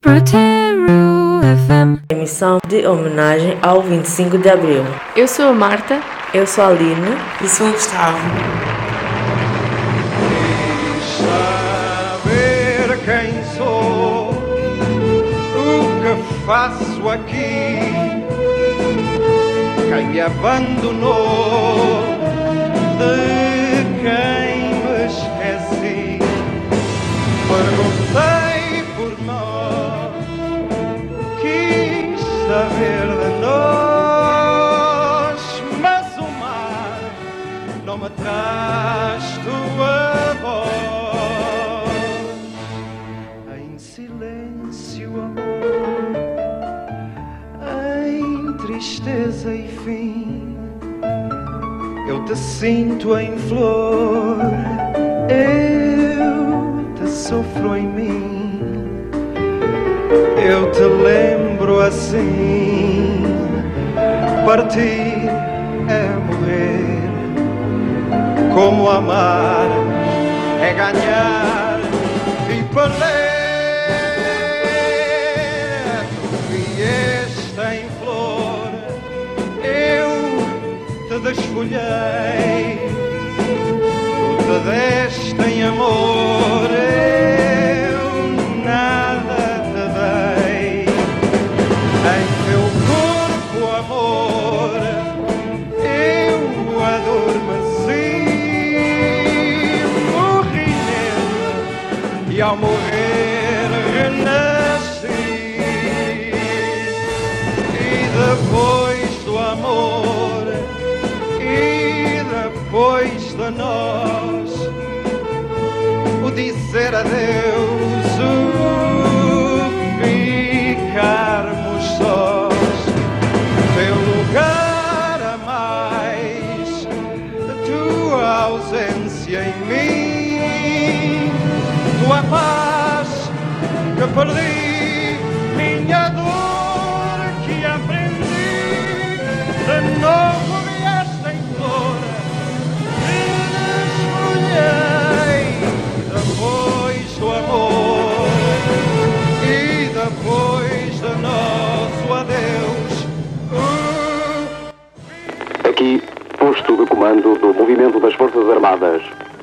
Proteru FM. Emissão de homenagem ao 25 de Abril. Eu sou a Marta. Eu sou a Aline. E sou o Gustavo. saber quem sou, o que faço aqui, quem me abandonou, de quem me esqueci. Perguntei sinto em flor, eu te sofro em mim. Eu te lembro assim, partir é morrer como amar é ganhar e perder. Desfolhei. Tu te deste em amor, eu nada te dei. Em teu corpo, amor, eu adormeci, morri nele e ao morrer renasci. E depois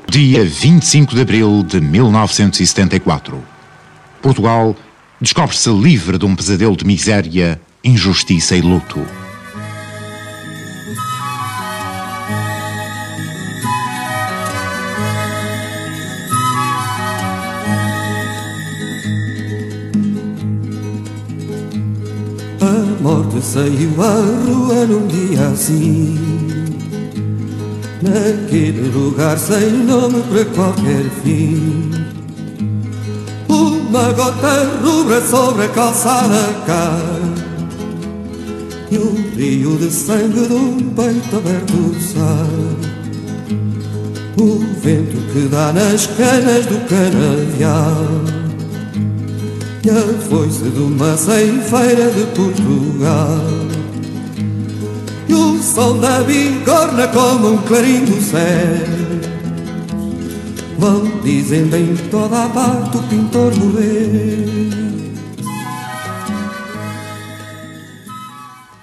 Dia 25 de abril de 1974. Portugal descobre-se livre de um pesadelo de miséria, injustiça e luto. A morte saiu à rua num dia assim Naquele lugar sem nome para qualquer fim. Uma gota rubra sobre a calçada cai E um rio de sangue de um peito aberto sai. O vento que dá nas canas do canavial. E a foice de uma ceifeira de Portugal Som da bigorna como um clarim do céu Vão dizendo em toda a parte o pintor morreu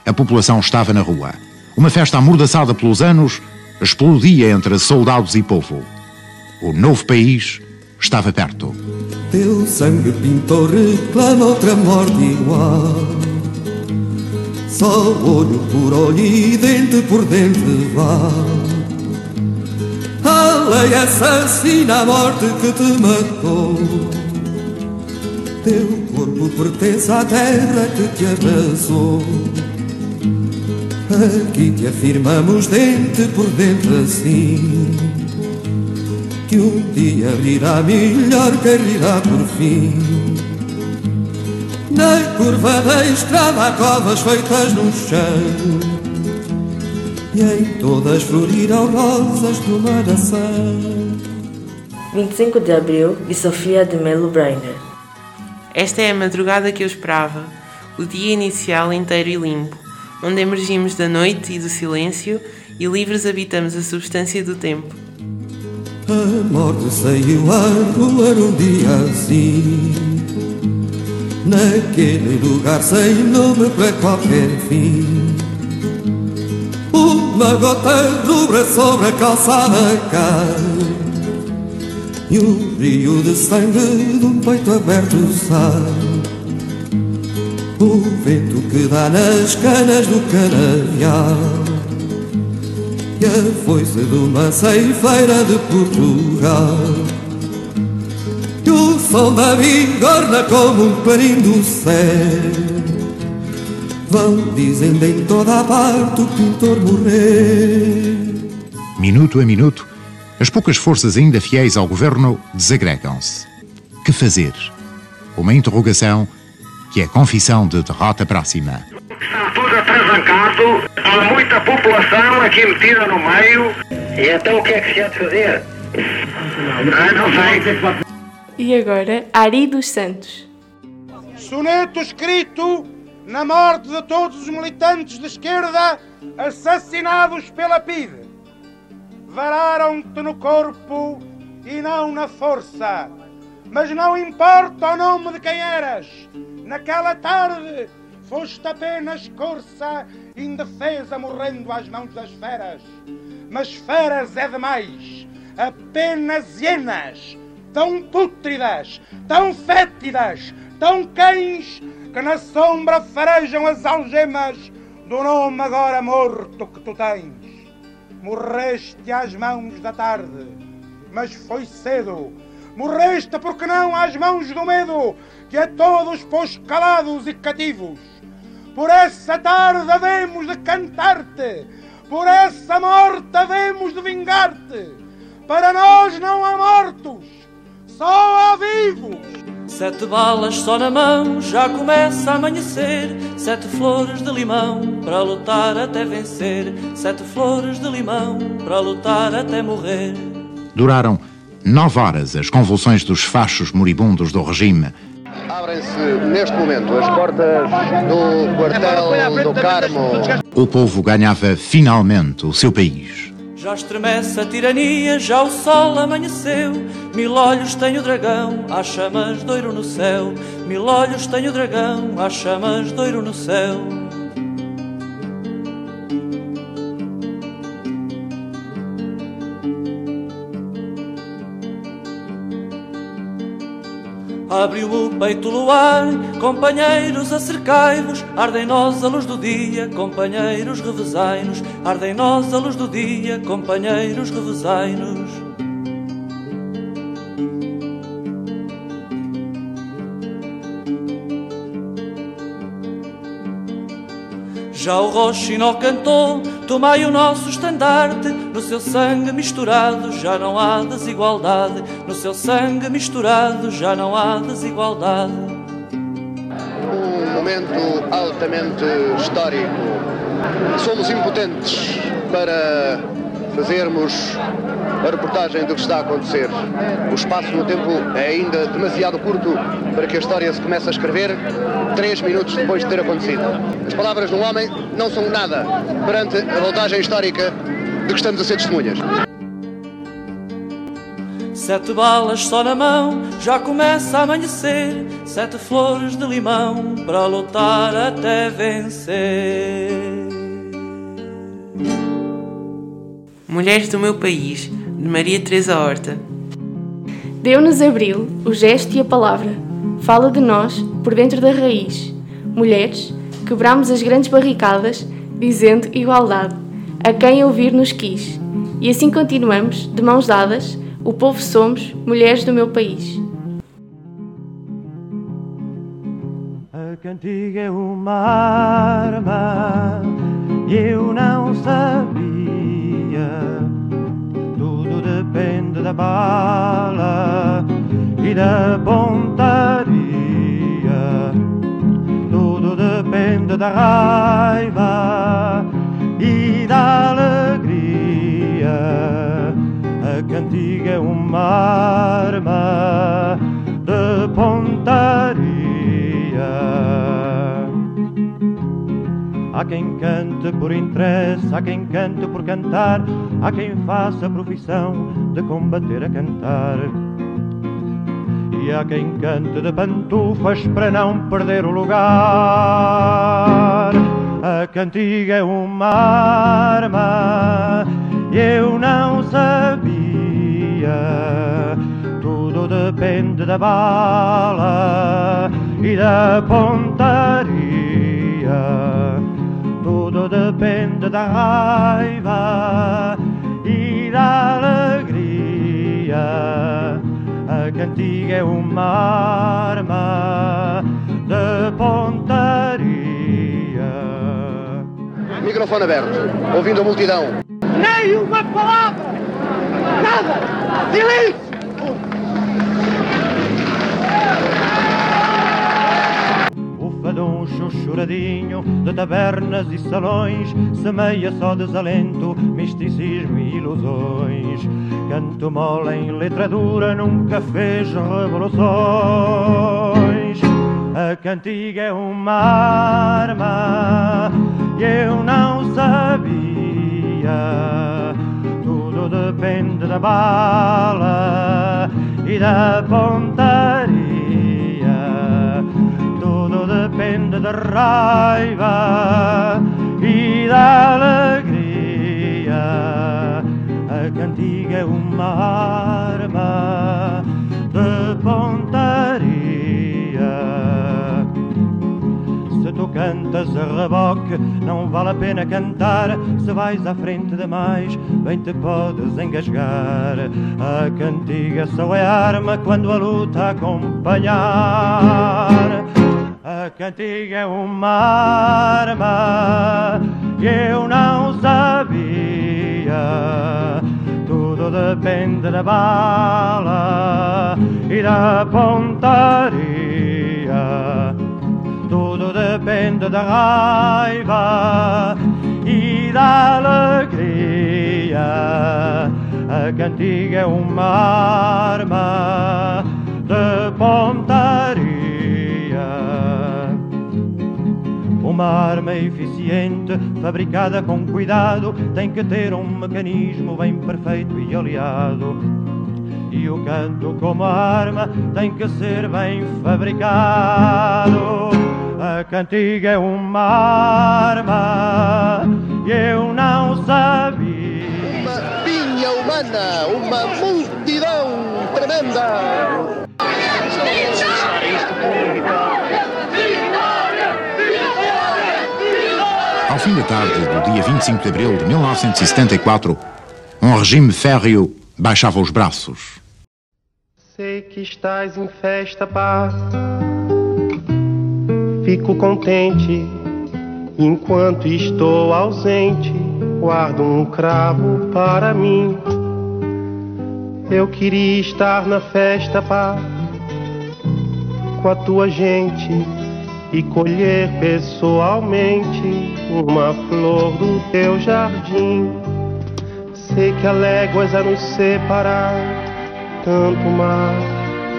A população estava na rua. Uma festa amordaçada pelos anos explodia entre soldados e povo. O novo país estava perto. Teu sangue pintor reclama outra morte igual Só olho por olho e dente por dente vale A lei assassina a morte que te matou. Teu corpo pertence à terra que te abraçou Aqui te afirmamos dente por dente assim que um dia virá melhor rirá por fim. Na curva da estrada há covas feitas no chão E em todas florirão rosas do maração 25 de Abril de Sofia de Melo Brainer. Esta é a madrugada que eu esperava, o dia inicial inteiro e limpo, onde emergimos da noite e do silêncio e livres habitamos a substância do tempo. A morte saiu à rua num dia assim naquele lugar sem nome para qualquer fim. Uma gota rubra sobre a calçada cai e um rio de sangue de um peito aberto sai. O vento que dá nas canas do canavial E a foice de uma ceifeira de Portugal Da bigorna como um paninho do céu Vão dizendo em toda a parte o pintor morrer Minuto a minuto, as poucas forças ainda fiéis ao governo desagregam-se. Que fazer? Uma interrogação que é confissão de derrota próxima. Está tudo atrasancado, há muita população aqui metida no meio. E então o que é que se há de fazer? Ah, não sei. E agora, Ari dos Santos. Soneto escrito na morte de todos os militantes de esquerda assassinados pela PIDE. Vararam-te no corpo e não na força. Mas não importa o nome de quem eras. Naquela tarde foste apenas corça indefesa morrendo às mãos das feras. Mas feras é demais. Apenas hienas, tão pútridas, tão fétidas, tão cães, que na sombra farejam as algemas do nome agora morto que tu tens. Morreste às mãos da tarde, mas foi cedo. Morreste porque não às mãos do medo, que a todos pôs calados e cativos. Por essa tarde havemos de cantar-te, por essa morte havemos de vingar-te. Para nós não há mortos, só há vivos. Sete balas só na mão, já começa a amanhecer. Sete flores de limão para lutar até vencer. Sete flores de limão para lutar até morrer. Duraram nove horas as convulsões dos fachos moribundos do regime. Abrem-se neste momento as portas do quartel do Carmo. O povo ganhava finalmente o seu país. Já estremece a tirania, já o sol amanheceu. Mil olhos tem o dragão, há chamas de ouro no céu. Mil olhos tem o dragão, há chamas de ouro no céu. Abriu o peito luar, companheiros acercai-vos, ardem nós a luz do dia, companheiros revezai-nos, ardem nós a luz do dia, companheiros revezai-nos. Já o Roxinó cantou, tomai o nosso estandarte, no seu sangue misturado já não há desigualdade, no seu sangue misturado já não há desigualdade. Um momento altamente histórico. Somos impotentes para fazermos a reportagem do que está a acontecer. O espaço no tempo é ainda demasiado curto para que a história se comece a escrever três minutos depois de ter acontecido. As palavras de um homem não são nada perante a voltagem histórica que estamos a ser testemunhas. Sete balas só na mão, já começa a amanhecer. Sete flores de limão para lutar até vencer. Mulheres do meu país, de Maria Teresa Horta. Deu-nos Abril o gesto e a palavra. Fala de nós por dentro da raiz. Mulheres, quebramos as grandes barricadas, dizendo igualdade a quem ouvir nos quis. E assim continuamos, de mãos dadas, o povo somos, mulheres do meu país. A cantiga é uma arma eu não sabia. Tudo depende da bala e da pontaria. Tudo depende da raiva e da alegria. A cantiga é uma arma de pontaria. Há quem cante por interesse, há quem cante por cantar, há quem faça a profissão de combater a cantar. E há quem cante de pantufas para não perder o lugar. A cantiga é uma arma, eu não sabia. Tudo depende da bala e da pontaria. Tudo depende da raiva e da alegria. A cantiga é uma arma de pontaria. Microfone aberto, ouvindo a multidão. Nem uma palavra! Nada! Silêncio! O faduncho choradinho de tabernas e salões semeia só desalento, misticismo e ilusões. Canto mole em letra dura nunca fez revoluções. A cantiga é uma arma eu não sabia. Tudo depende da bala e da pontaria. Tudo depende da raiva e da alegria. A cantiga é uma arma cantas a reboque, não vale a pena cantar. Se vais à frente demais, bem te podes engasgar. A cantiga só é arma quando a luta acompanhar. A cantiga é uma arma que eu não sabia. Tudo depende da bala e da pontaria. Depende da raiva e da alegria. A cantiga é uma arma de pontaria. Uma arma eficiente, fabricada com cuidado, tem que ter um mecanismo bem perfeito e aliado. E o canto, como arma, tem que ser bem fabricado. A cantiga é uma arma e eu não sabia. Uma pinha humana, uma multidão tremenda. Ao fim da tarde do dia 25 de abril de 1974, um regime férreo baixava os braços. Sei que estás em festa, pá. Fico contente enquanto estou ausente. Guardo um cravo para mim. Eu queria estar na festa, pá, com a tua gente e colher pessoalmente uma flor do teu jardim. Sei que há léguas a nos separar, tanto mar,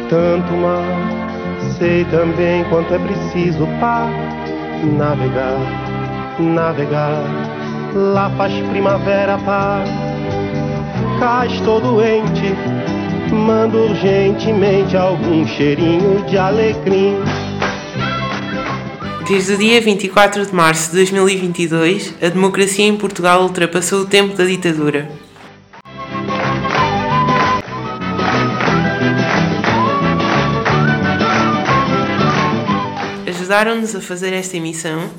tanto mar. Sei também quanto é preciso para navegar, navegar. Lá faz primavera, pá. Cá estou doente, mando urgentemente algum cheirinho de alecrim. Desde o dia 24 de março de 2022, a democracia em Portugal ultrapassou o tempo da ditadura. Ajudaram-nos a fazer esta emissão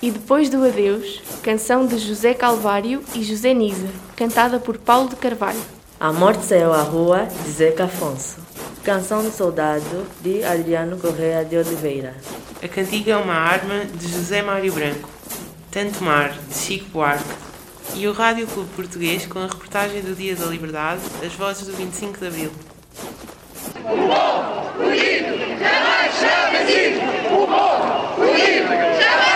E depois do adeus, canção de José Calvário e José Nisa, cantada por Paulo de Carvalho. A morte saiu à rua de Zeca Afonso. Canção de Soldado de Adriano Correia de Oliveira. A cantiga é uma arma de José Mário Branco, Tanto Mar de Chico Buarque e o Rádio Clube Português com a reportagem do Dia da Liberdade, as vozes do 25 de Abril. O povo, Libre!